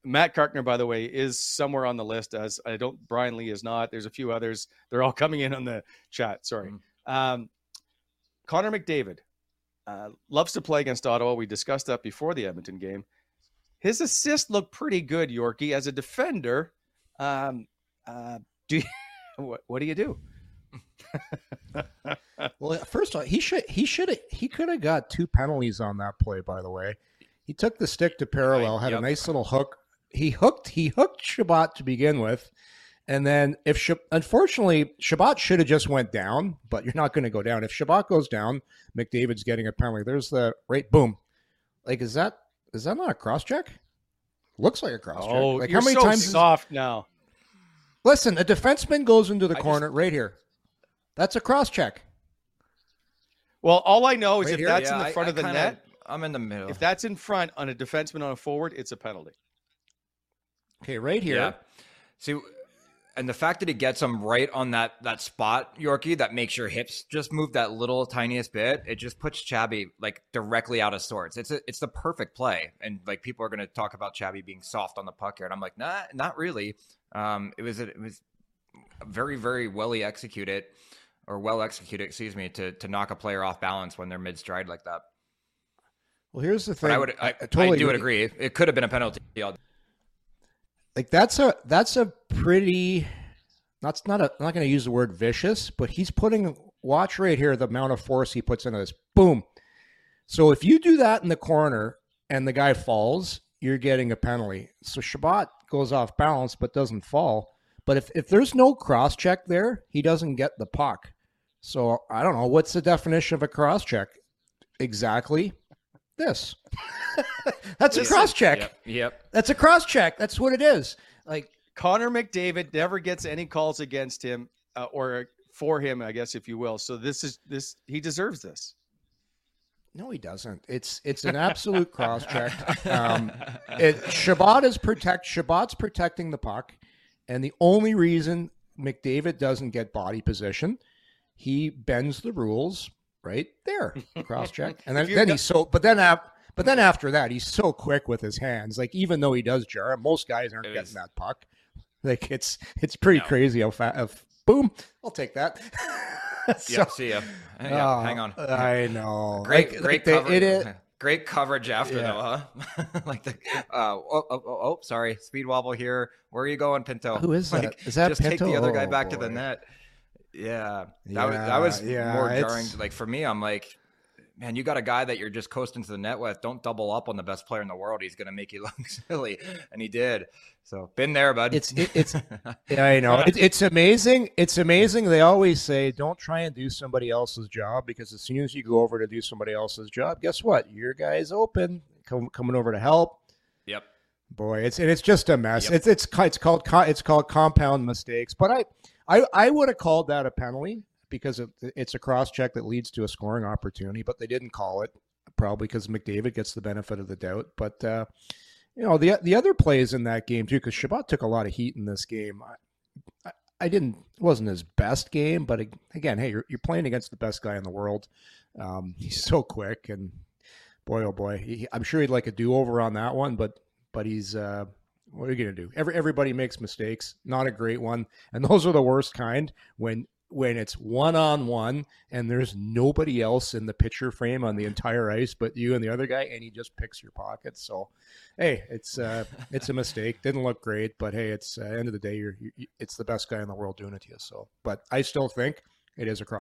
Matt Carkner, by the way, is somewhere on the list. As I don't, Brian Lee is not. There's a few others. They're all coming in on the chat. Sorry. Mm. Um, Connor McDavid uh, loves to play against Ottawa. We discussed that before the Edmonton game. His assist looked pretty good, Yorkie. As a defender, um, uh, do you, what, what do you do? well, first of all, he should he should he could have got two penalties on that play. By the way, he took the stick to parallel, had yep. a nice little hook. He hooked he hooked Chabot to begin with, and then if Sh- unfortunately Chabot should have just went down, but you're not going to go down. If Chabot goes down, McDavid's getting a penalty. There's the right boom. Like is that is that not a cross check? Looks like a cross check. Oh, like how many so times soft is... now? Listen, a defenseman goes into the I corner just... right here. That's a cross check. Well, all I know is right if here? that's yeah, in the front I, of the kinda, net, I'm in the middle. If that's in front on a defenseman on a forward, it's a penalty. Okay, right here. Yeah. See, and the fact that he gets him right on that that spot, Yorkie, that makes your hips just move that little tiniest bit. It just puts Chabby like directly out of sorts. It's a, it's the perfect play, and like people are going to talk about Chabby being soft on the puck here, and I'm like, nah, not really. Um, it was it was very very well executed or well executed, excuse me, to to knock a player off balance when they're mid stride like that. Well, here's the thing. But I would, I, I totally I do agree. It could have been a penalty. Like that's a that's a pretty. That's not a. I'm not going to use the word vicious, but he's putting. Watch right here the amount of force he puts into this. Boom. So if you do that in the corner and the guy falls, you're getting a penalty. So Chabot goes off balance but doesn't fall. But if, if there's no cross check there, he doesn't get the puck. So I don't know what's the definition of a cross check. Exactly this. That's a cross check. Yep, yep. That's a cross check. That's what it is. Like Connor McDavid never gets any calls against him uh, or for him, I guess, if you will. So this is this he deserves this. No, he doesn't. It's it's an absolute cross check. Um, it, Chabot is protect. Chabot's protecting the puck. And the only reason McDavid doesn't get body position, he bends the rules right there, cross check, and then, then he's so. But then but then after that, he's so quick with his hands. Like even though he does jar, most guys aren't it getting is. that puck. Like it's it's pretty no. crazy how fast. Boom, I'll take that. so, yep, see ya. Yeah, uh, hang on. I know. Great, like, great like cover. It is. Great coverage after yeah. though, huh? like the uh, oh, oh, oh, oh, sorry, speed wobble here. Where are you going, Pinto? Who is like, that? Is that just Pinto? take the other guy oh, back boy. to the net? Yeah, that yeah, was that was yeah, more jarring. Like for me, I'm like, man, you got a guy that you're just coasting to the net with. Don't double up on the best player in the world. He's going to make you look silly, and he did. So been there, bud. It's it, it's yeah, I know. It, it's amazing. It's amazing. They always say don't try and do somebody else's job because as soon as you go over to do somebody else's job, guess what? Your guy's open, come, coming over to help. Yep. Boy, it's and it's just a mess. Yep. It's it's it's called it's called compound mistakes. But I I I would have called that a penalty because it, it's a cross check that leads to a scoring opportunity, but they didn't call it probably because McDavid gets the benefit of the doubt. But uh, you know the the other plays in that game too, because Chabot took a lot of heat in this game. I, I, I didn't wasn't his best game, but again, hey, you're you're playing against the best guy in the world. Um, he's so quick, and boy, oh boy, he, I'm sure he'd like a do over on that one, but but he's. Uh, what are you going to do? Every, everybody makes mistakes. Not a great one, and those are the worst kind. When when it's one on one and there's nobody else in the picture frame on the entire ice but you and the other guy, and he just picks your pocket. So, hey, it's uh, it's a mistake. Didn't look great, but hey, it's uh, end of the day, you're, you, it's the best guy in the world doing it to you. So, but I still think it is a cross.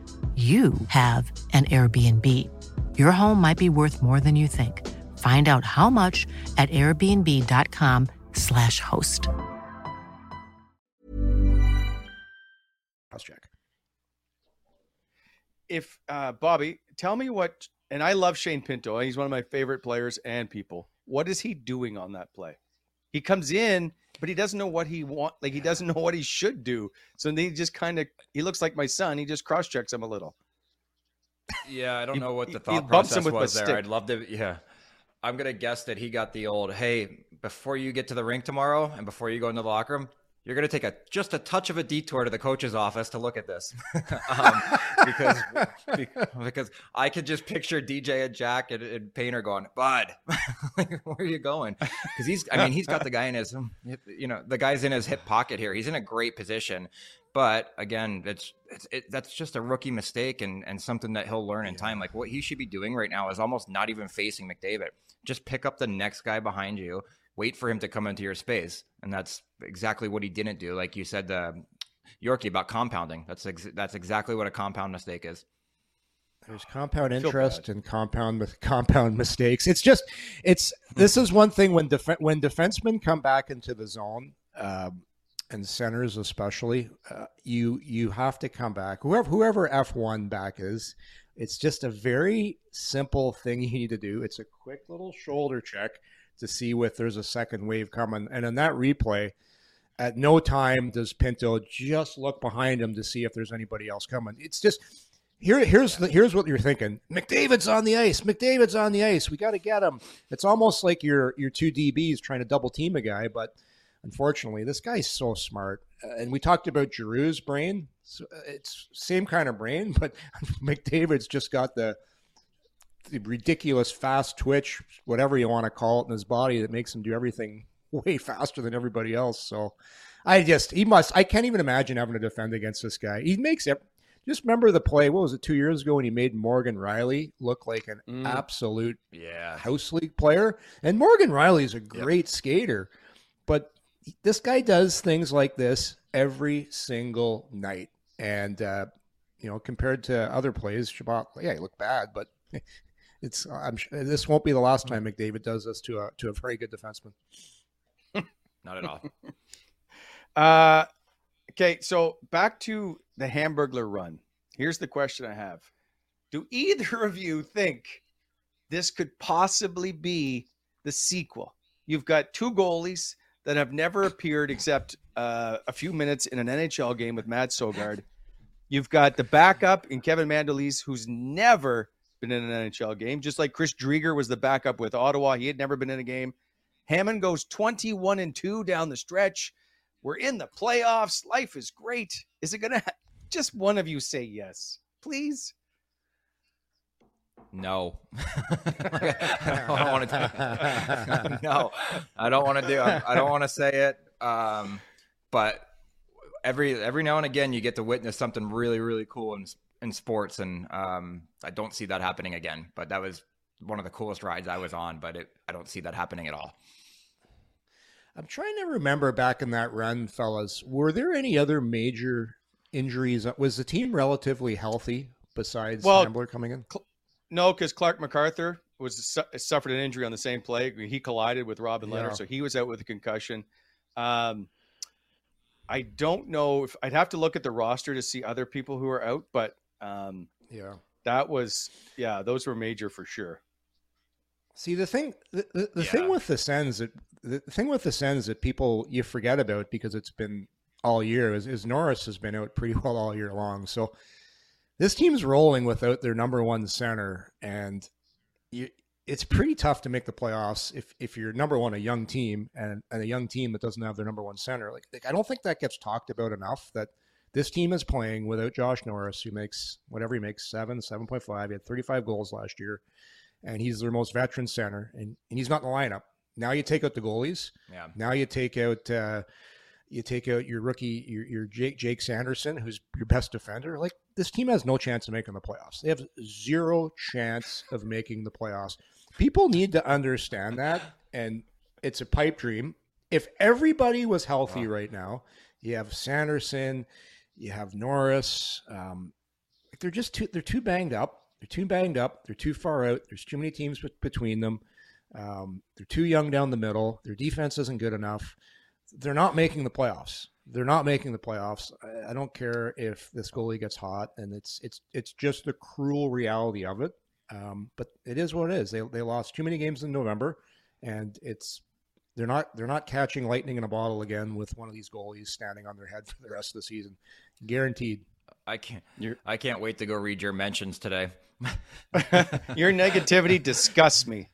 you have an Airbnb. Your home might be worth more than you think. Find out how much at airbnb.com/slash host. If uh, Bobby, tell me what, and I love Shane Pinto. He's one of my favorite players and people. What is he doing on that play? He comes in, but he doesn't know what he want. Like he doesn't know what he should do. So then he just kind of he looks like my son. He just cross checks him a little. Yeah, I don't know what the thought process was there. stick. I'd love to. Yeah, I'm gonna guess that he got the old. Hey, before you get to the rink tomorrow, and before you go into the locker room, you're gonna take a just a touch of a detour to the coach's office to look at this, um, because because I could just picture DJ and Jack and, and Painter going, Bud, where are you going? Because he's, I mean, he's got the guy in his, you know, the guy's in his hip pocket here. He's in a great position. But again, it's, it's it, that's just a rookie mistake and, and something that he'll learn in time. Like what he should be doing right now is almost not even facing McDavid. Just pick up the next guy behind you, wait for him to come into your space, and that's exactly what he didn't do. Like you said, the Yorkie about compounding. That's ex- that's exactly what a compound mistake is. There's compound interest and compound with compound mistakes. It's just it's this is one thing when def- when defensemen come back into the zone um, and centers especially, uh, you you have to come back. Whoever whoever F one back is, it's just a very simple thing you need to do. It's a quick little shoulder check to see if there's a second wave coming, and in that replay. At no time does Pinto just look behind him to see if there's anybody else coming. It's just here here's the, here's what you're thinking. McDavid's on the ice. McDavid's on the ice. We got to get him. It's almost like your your two DBs trying to double team a guy, but unfortunately, this guy's so smart. Uh, and we talked about Giroux's brain. So uh, it's same kind of brain, but McDavid's just got the, the ridiculous fast twitch, whatever you want to call it, in his body that makes him do everything way faster than everybody else. So I just he must. I can't even imagine having to defend against this guy. He makes it. Just remember the play. What was it? Two years ago when he made Morgan Rielly look like an Mm. absolute Yeah. house league player. And Morgan Rielly is a great skater, but this guy does things like this every single night. And uh, you know, compared to other plays, Chabot, yeah, he looked bad, but it's. I'm sure this won't be the last time McDavid does this to a to a very good defenseman. Not at all. Uh, okay, so back to the Hamburglar run. Here's the question I have: Do either of you think this could possibly be the sequel? You've got two goalies that have never appeared except uh, a few minutes in an NHL game with Mads Sogaard. You've got the backup in Kevin Mandolese, who's never been in an NHL game, just like Chris Driedger was the backup with Ottawa. He had never been in a game. Hammond goes 21 and 2 down the stretch. We're in the playoffs. Life is great. Is it going to just one of you say yes, please? No, I don't want to. no, I don't want to do. I don't want to say it. Um, but every every now and again, you get to witness something really really cool in in sports, and um, I don't see that happening again. But that was one of the coolest rides I was on. But it, I don't see that happening at all. I'm trying to remember back in that run, fellas. Were there any other major injuries? Was the team relatively healthy besides Well, Hambler coming in? No, because Clarke MacArthur was su- suffered an injury on the same play. He collided with Robin Yeah. Lehner, so he was out with a concussion. Um, I don't know if I'd have to look at the roster to see other people who are out, but um, Yeah. that was yeah, those were major for sure. See the thing, the, the, the Yeah. thing with the Sens that the thing with the Sens that people you forget about because it's been all year is, is Norris has been out pretty well all year long. So this team's rolling without their number one center, and you, it's pretty tough to make the playoffs if if you're number one a young team and, and a young team that doesn't have their number one center. Like, like I don't think that gets talked about enough that This team is playing without Josh Norris, who makes whatever he makes seven, seven point five. He had thirty five goals last year, and he's their most veteran center, and, and he's not in the lineup. Now you take out the goalies. Yeah. Now you take out uh, you take out your rookie, your, your Jake Jake Sanderson, who's your best defender. Like this team has no chance of making the playoffs. They have zero chance of making the playoffs. People need to understand that, and it's a pipe dream. If everybody was healthy right now, you have Sanderson, you have Norris. Um, they're just too they're too banged up. They're too banged up. They're too far out. There's too many teams between them. Um, they're too young down the middle. Their defense isn't good enough. They're not making the playoffs. They're not making the playoffs. I, I don't care if this goalie gets hot, and it's it's it's just the cruel reality of it. Um, but it is what it is. They they lost too many games in November, and it's they're not they're not catching lightning in a bottle again with one of these goalies standing on their head for the rest of the season, guaranteed. I can't. I can't wait to go read your mentions today. Your negativity disgusts me.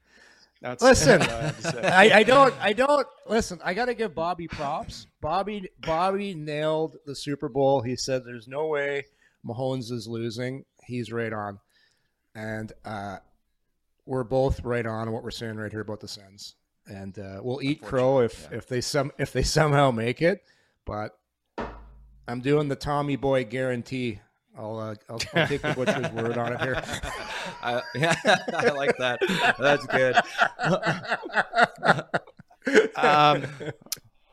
That's Listen, I have to say. I, I don't I don't listen. I got to give Bobby props. Bobby Bobby nailed the Super Bowl. He said there's no way Mahomes is losing. He's right on, and uh, we're both right on what we're saying right here about the Sens. And uh, we'll eat crow if if they some if they somehow make it. But I'm doing the Tommy Boy guarantee. I'll uh, I'll, I'll take the butcher's word on it here. I, yeah, I like that. That's good. um,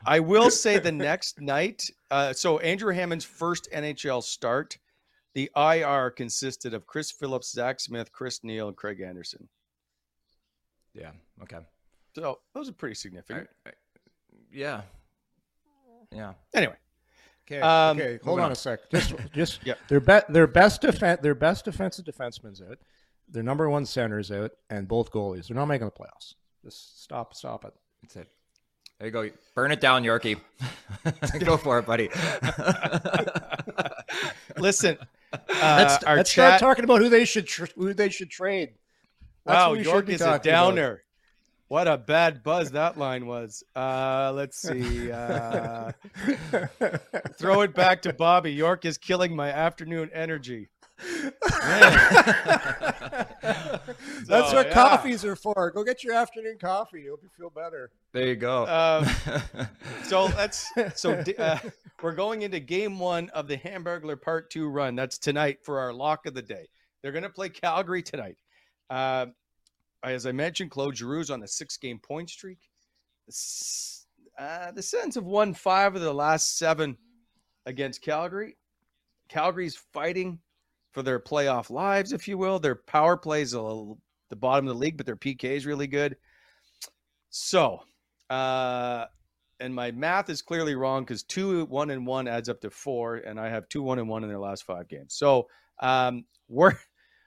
I will say the next night. Uh, so Andrew Hammond's first NHL start, the IR consisted of Chris Phillips, Zack Smith, Chris Neil, and Craig Anderson. Yeah. Okay. So those are pretty significant. I- I- yeah. Yeah. Anyway, Okay, Um, okay, hold on, on. a sec. Just, just Yep. their be- their best defense, their best defensive defenseman's out. Their number one center's out, and both goalies. They're not making the playoffs. Just stop, stop it. That's it. There you go. Burn it down, Yorkie. go for it, buddy. listen. Uh, let's our let's chat. start talking about who they should tr- who they should trade. That's wow, what we should York be is a talking about. Downer. What a bad buzz that line was. Uh, let's see. Uh, throw it back to Bobby. York is killing my afternoon energy. That's So, what yeah. coffees are for. Go get your afternoon coffee. You'll be- feel better. there you go. Um, so let's so uh, we're going into game one of the Hamburglar Part Two run. That's tonight for our lock of the day. They're going to play Calgary tonight. Uh, as I mentioned, Claude Giroux's on a six-game point streak. Uh, the Sens have won five of the last seven against Calgary. Calgary's fighting for their playoff lives, if you will. Their power plays a little, the bottom of the league, but their PK is really good. So, uh, and my math is clearly wrong because two one and one adds up to four, and I have two one and one in their last five games. So, um, we're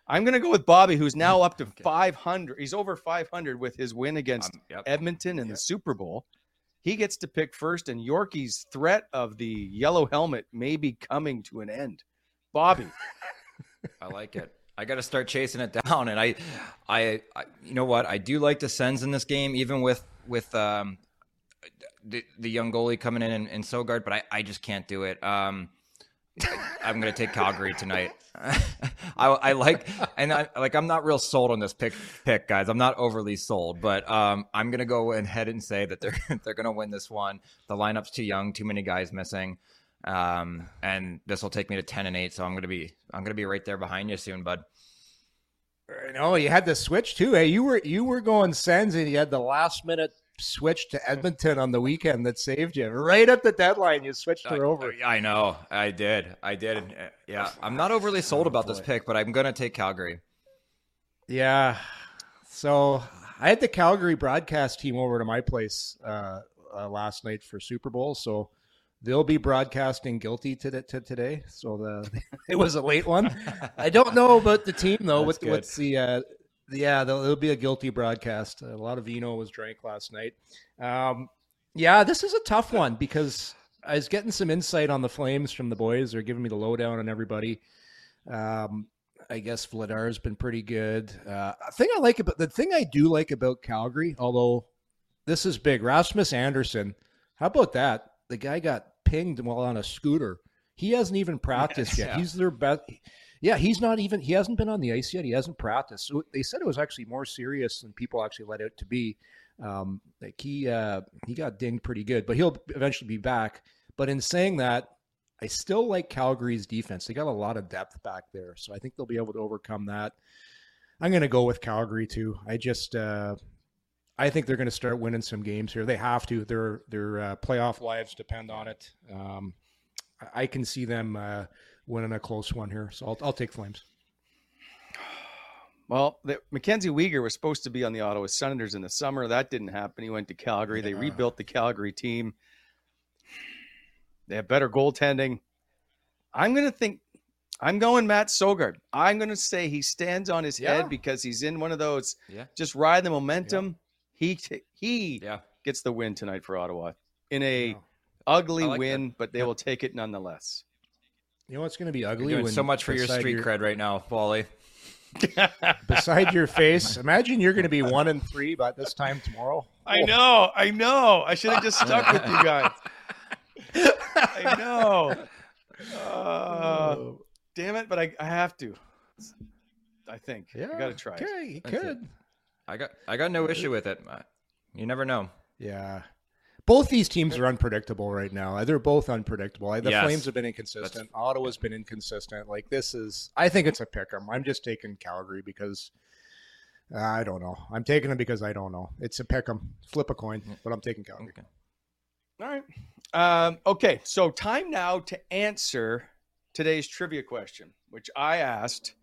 I'm going to go with Bobby, who's now up to 500. He's over 500 with his win against Um, yep. Edmonton in the Super Bowl. He gets to pick first, and Yorkie's threat of the yellow helmet may be coming to an end. Bobby, I like it. I got to start chasing it down, and I, I, I, you know what? I do like the Sens in this game, even with with um, the the young goalie coming in and, and Sogaard, but I, I just can't do it. Um, I, am going to take Calgary tonight. I, I like, and I like. I'm not real sold on this pick, pick guys. I'm not overly sold, but um, I'm to go ahead and say that they're they're to win this one. The lineup's too young, too many guys missing, um, and this will take me to ten and eight. So I'm to be I'm to be right there behind you soon, bud. Know you had the switch too. Hey, you were you were going Sens, and you had the last minute switch to Edmonton on the weekend that saved you. Right at the deadline, you switched her over. I, I know, I did, I did. Uh, Yeah, I'm not overly sold about this pick, but I'm going to take Calgary. Yeah. So I had the Calgary broadcast team over to my place uh, uh, last night for Super Bowl. So they'll be broadcasting guilty to, the, to today. So the it was a late one. I don't know about the team though. That's What, good. what's the uh, yeah? There'll, be a guilty broadcast. A lot of vino was drank last night. Um, yeah, this is a tough one because I was getting some insight on the Flames from the boys. They're giving me the lowdown on everybody. Um, I guess Vladar's been pretty good. Uh, thing I like about the thing I do like about Calgary, although this is big, Rasmus Andersson. How about that? The guy got pinged while on a scooter. He hasn't even practiced yet. Yeah. He's their best. Yeah, he's not even. He hasn't been on the ice yet. He hasn't practiced. So they said it was actually more serious than people actually let out to be. Um, like he uh, he got dinged pretty good, but he'll eventually be back. But in saying that, I still like Calgary's defense. They got a lot of depth back there, so I think they'll be able to overcome that. I'm going to go with Calgary too. I just uh, I think they're going to start winning some games here. They have to. Their their uh, playoff lives depend on it. Um, I- can see them uh, winning a close one here, so I'll, I'll take Flames. Well, the, Mackenzie Weegar was supposed to be on the Ottawa Senators in the summer. That didn't happen. He went to Calgary. They rebuilt the Calgary team. They have better goaltending. I'm going to think. I'm going Mads Sogaard. I'm going to say he stands on his Yeah. head because he's in one of those Yeah. just ride the momentum. He t- he Yeah. gets the win tonight for Ottawa in a Yeah. ugly like win, but they will take it nonetheless. You know what's going to be You're ugly? doing when so much for your beside street cred right now, Wally. beside your face. Imagine you're going to be one and three by this time tomorrow. I know, I know. I should have just stuck with you guys. I know. Uh, damn it, but I, I have to. I think. Yeah. I got to try it. Okay, you That's it. could. I got I got no issue with it. You never know. Yeah. Both these teams are unpredictable right now. They're both unpredictable. The Yes. Flames have been inconsistent. Ottawa's been inconsistent. Like this is, I think it's a pick 'em. I'm just taking Calgary because uh, I don't know. I'm taking them because I don't know. It's a pick 'em. Flip a coin, but I'm taking Calgary. Okay. All right. Um, okay, so time now to answer today's trivia question, which I asked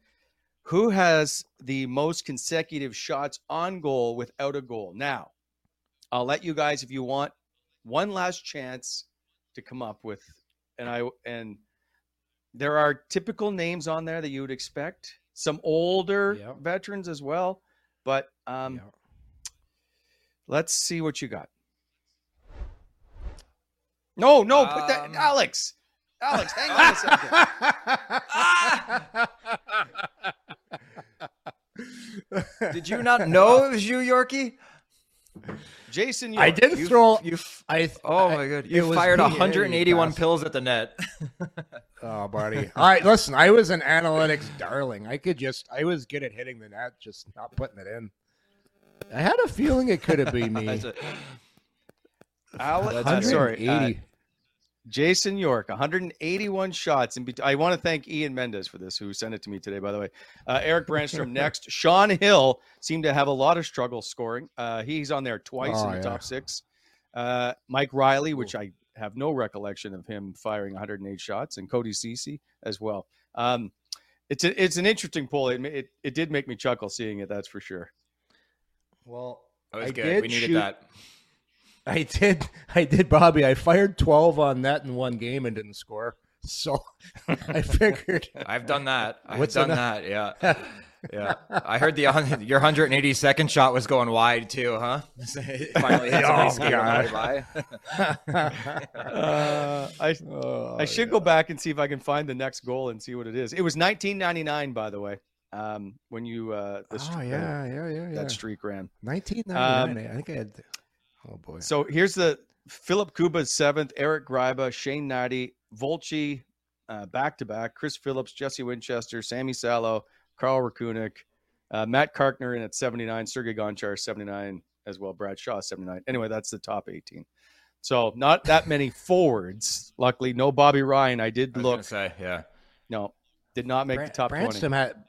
Who has the most consecutive shots on goal without a goal? Now, I'll let you guys, if you want, one last chance to come up with, and I and there are typical names on there that you would expect, some older Yep. veterans as well, but um, Yeah. let's see what you got. No, no, put that, Um, Alex. Alex, hang on a second. Did you not know it was you, Yorkie? Jason, I did You- throw. You, I oh my god! You fired me. 181 Hey, pills at the net. Oh, buddy. All right, listen. I was an analytics darling. I could just. I was good at hitting the net, just not putting it in. I had a feeling it could have been me. That's it. Alex, That's sorry, uh, 180. Jason York, 181 shots. And I want to thank Ian Mendes for this, who sent it to me today, by the way. Uh, Erik Brannstrom next. Sean Hill seemed to have a lot of struggle scoring. Uh, he's on there twice Oh, in the yeah. top six. Uh, Mike Riley, which I have no recollection of him firing 108 shots, and Cody Cece as well. Um, it's a, it's an interesting poll. It, it it did make me chuckle seeing it. That's for sure. Well, That was I good. did We needed shoot- that. I did. I did, Bobby. I fired 12 on net in one game and didn't score. So I figured. I've done that. I've What's done enough? that. Yeah. Yeah. I heard the your 182nd shot was going wide too, huh? Finally hit Oh, skating God. Uh, I Oh, I should go back and see if I can find the next goal and see what it is. It was 1999, by the way, um, when you uh, the Oh stre- yeah, yeah, yeah, yeah. that streak ran. 1999. I think I had. Oh boy. So here's the Filip Kuba's seventh, Eric Gryba, Shane Natty, Volchi, uh, back to back, Chris Phillips, Jesse Winchester, Sami Salo, Karel Rachunek, uh, Matt Carkner in at 79, Sergey Gonchar 79 as well, Brad Shaw 79. Anyway, that's the top 18. So not that many forwards. Luckily, no Bobby Ryan. I did I was look. gonna say, yeah. No, did not make Bran- the top 20. Brannstrom had.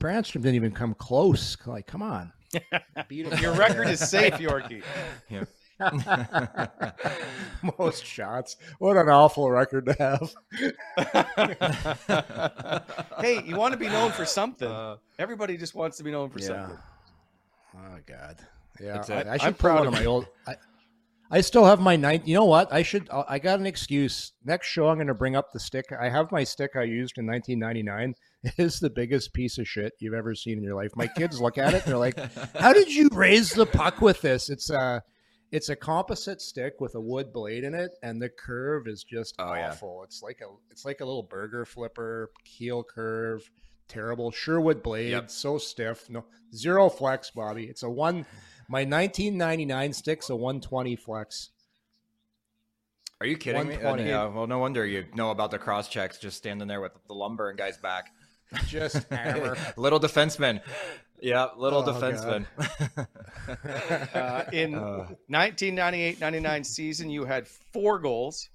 Brannstrom didn't even come close. Like, come on. Beat him. Your record is safe, Yorkie. Yeah. Most shots. What an awful record to have. hey, you want to be known for something. Uh, Everybody just wants to be known for Yeah. something. Oh God. Yeah. That's I, I should I'm proud of of my old. I, I still have my ninth. You know what? I should. I I got an excuse. Next show, I'm going to bring up the stick. I have my stick I used in 1999. Is the biggest piece of shit you've ever seen in your life. My kids look at it. And they're like, "How did you raise the puck with this?" It's a, it's a composite stick with a wood blade in it, and the curve is just Oh, yeah. awful. It's like a, it's like a little burger flipper heel curve. Terrible Sherwood blade, Yep. so stiff. No zero flex, Bobby. It's a one. My 1999 stick's a 120 flex. Are you kidding me? Uh, 120. yeah. Well, no wonder you know about the cross checks, just standing there with the lumber and guys back. Just hammer. little defenseman. Yeah, little Oh, defenseman. Uh, in 1998-99 season, you had four goals,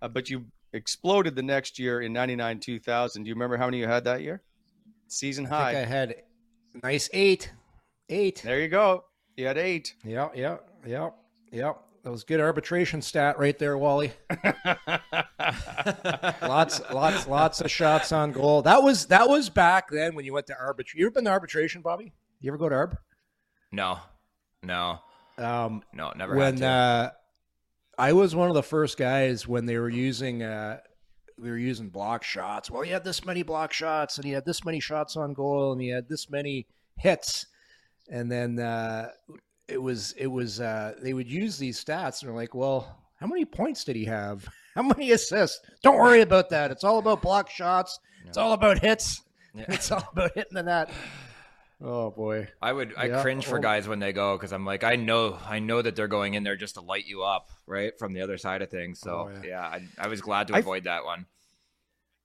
uh, but you exploded the next year in 99-2000. Do you remember how many you had that year? Season I think I had nice eight. Eight. There you go. You had eight. Yeah, yeah, yeah, yeah. That was good arbitration stat right there, Wally. lots, lots, lots of shots on goal. That was that was back then when you went to arbitration. You ever been to arbitration, Bobby? You ever go to arb? no, no, Um, no, never when had to. uh, I was one of the first guys when they were using uh, we were using block shots. Well, you had this many block shots, and you had this many shots on goal, and you had this many hits, and then uh, it was it was uh, they would use these stats, and they're like, well, how many points did he have? How many assists? Don't worry about that. It's all about block shots. It's all about hits. Yeah. It's all about hitting the net. Oh boy. I would I Yeah, cringe for guys when they go because I'm like I know I know that they're going in there just to light you up right from the other side of things. So Oh, yeah, yeah. I, I was glad to I- avoid that one.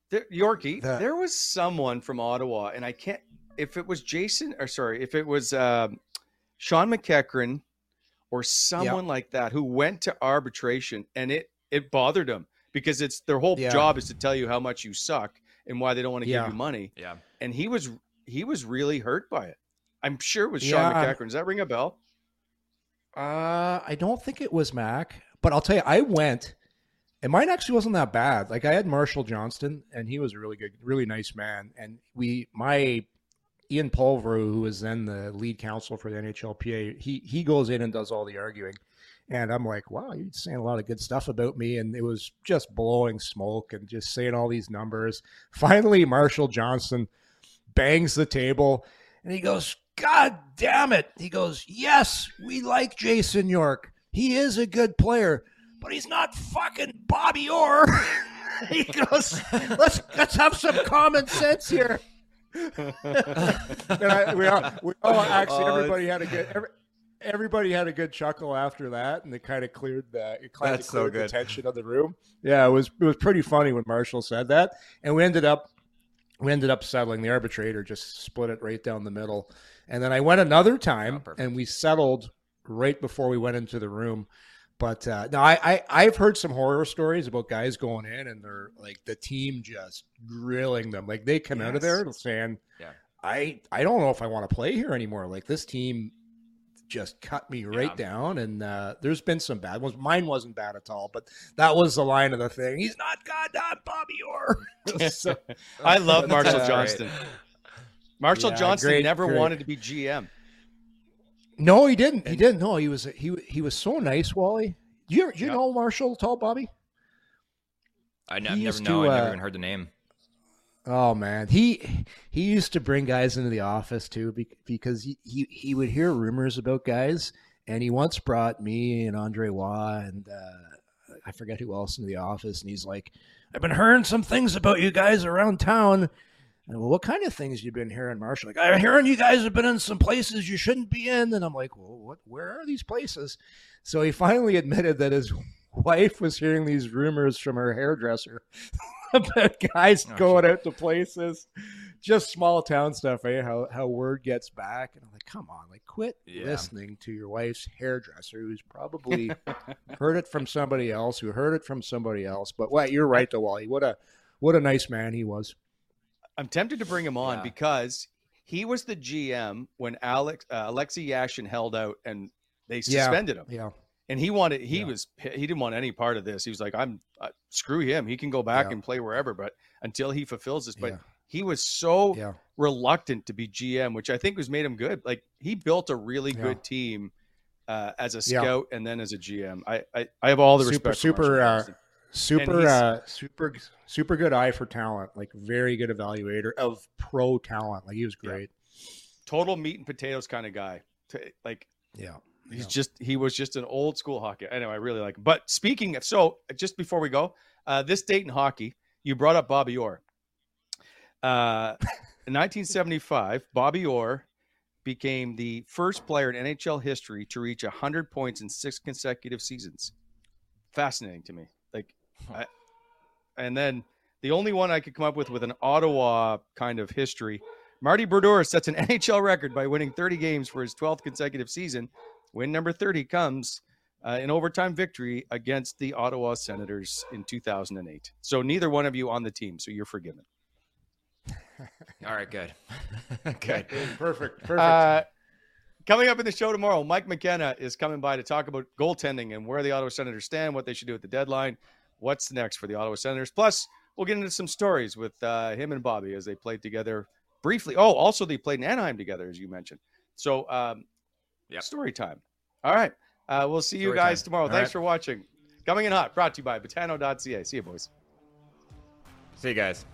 There, Yorkie, That- there was someone from Ottawa, and I can't if it was Jason or sorry, if it was um, Shawn McEachern or someone like that who went to arbitration and it it bothered them because it's their whole Yeah. job is to tell you how much you suck and why they don't want to Yeah. give you money. Yeah, And he was he was really hurt by it. I'm sure it was Sean Yeah. McEachern. Does that ring a bell? Uh, I don't think it was Mac, but I'll tell you, I went, and mine actually wasn't that bad. Like I had Marshall Johnston, and he was a really good, really nice man. And we, my Ian Pulver, who was then the lead counsel for the NHLPA, he he goes in and does all the arguing. And I'm like, wow, you're saying a lot of good stuff about me. And it was just blowing smoke and just saying all these numbers. Finally, Marshall Johnston bangs the table and he goes, God damn it. He goes, Yes, we like Jason York. He is a good player, but he's not fucking Bobby Orr. he goes, Let's let's have some common sense here. And I, we all, we all oh, actually Oh, everybody had a good every, everybody had a good chuckle after that, and it kind of cleared the it kind of That's so the good. tension of the room. Yeah, it was it was pretty funny when Marshall said that, and we ended up we ended up settling. The arbitrator just split it right down the middle, and then I went another oh, time, Oh, and we settled right before we went into the room. But uh, no, I, I I've heard some horror stories about guys going in and they're like the team just grilling them. Like they come out of there saying, Yeah. I I don't know if I want to play here anymore. Like this team just cut me right Yeah. down. And uh, there's been some bad ones. Mine wasn't bad at all, but that was the line of the thing. He's not goddamn Bobby Orr. So- I love Marshall That's great. Johnston. Marshall Yeah, Johnston great, never great. wanted to be GM. No, he didn't. He didn't. No, he was he he was so nice, Wally. You, you Yeah. know Marshall Tall Bobby? I n- never know. to, I never uh, even heard the name. Oh man, he he used to bring guys into the office too because he, he he would hear rumors about guys, and he once brought me and Andre Waugh and uh, I forget who else into the office, and he's like, "I've been hearing some things about you guys around town." And well, what kind of things you've been hearing, Marshall? Like, I'm hearing you guys have been in some places you shouldn't be in, and I'm like, well, what? Where are these places? So he finally admitted that his wife was hearing these rumors from her hairdresser about guys Oh, going out to places, just small town stuff, eh? How how word gets back, and I'm like, come on, like quit Yeah. listening to your wife's hairdresser, who's probably heard it from somebody else, who heard it from somebody else. But what you're right, though, Wally. What a what a nice man he was. I'm tempted to bring him on Yeah. because he was the GM when Alex uh, Alexei Yashin held out and they Yeah. suspended him. Yeah, And he wanted he Yeah. was he didn't want any part of this. He was like, I'm uh, screw him. He can go back Yeah. and play wherever, but until he fulfills this. But Yeah. he was so yeah, reluctant to be GM, which I think was made him good. Like he built a really Yeah. good team uh, as a Yeah. scout and then as a GM. I I, I have all the Super- respect. super. Super, uh, super, super good eye for talent. Like very good evaluator of pro talent. Like he was Yeah. great. total meat and potatoes kind of guy. Like Yeah, He's Yeah. just he was just an old school hockey. Anyway, I really like him. But speaking of so just before we go, uh, this date in hockey, you brought up Bobby Orr. Uh, in 1975, Bobby Orr became the first player in NHL history to reach 100 points in six consecutive seasons. Fascinating to me. Like I, and then the only one I could come up with with an Ottawa kind of history. Marty Brodeur sets an NHL record by winning 30 games for his 12th consecutive season. Win number 30 comes uh, in overtime victory against the Ottawa Senators in 2008. So neither one of you on the team, so you're forgiven. All right, good. good. Perfect. Perfect. Uh, coming up in the show tomorrow, Mike McKenna is coming by to talk about goaltending and where the Ottawa Senators stand, what they should do at the deadline, what's next for the Ottawa Senators. Plus, we'll get into some stories with uh, him and Bobby as they played together briefly. Oh, also they played in Anaheim together, as you mentioned. So, um, Yep. story time. All right. Uh, we'll see you guys time. tomorrow. All Thanks right. for watching. Coming in hot, brought to you by Betano.ca. See you, boys. See you guys.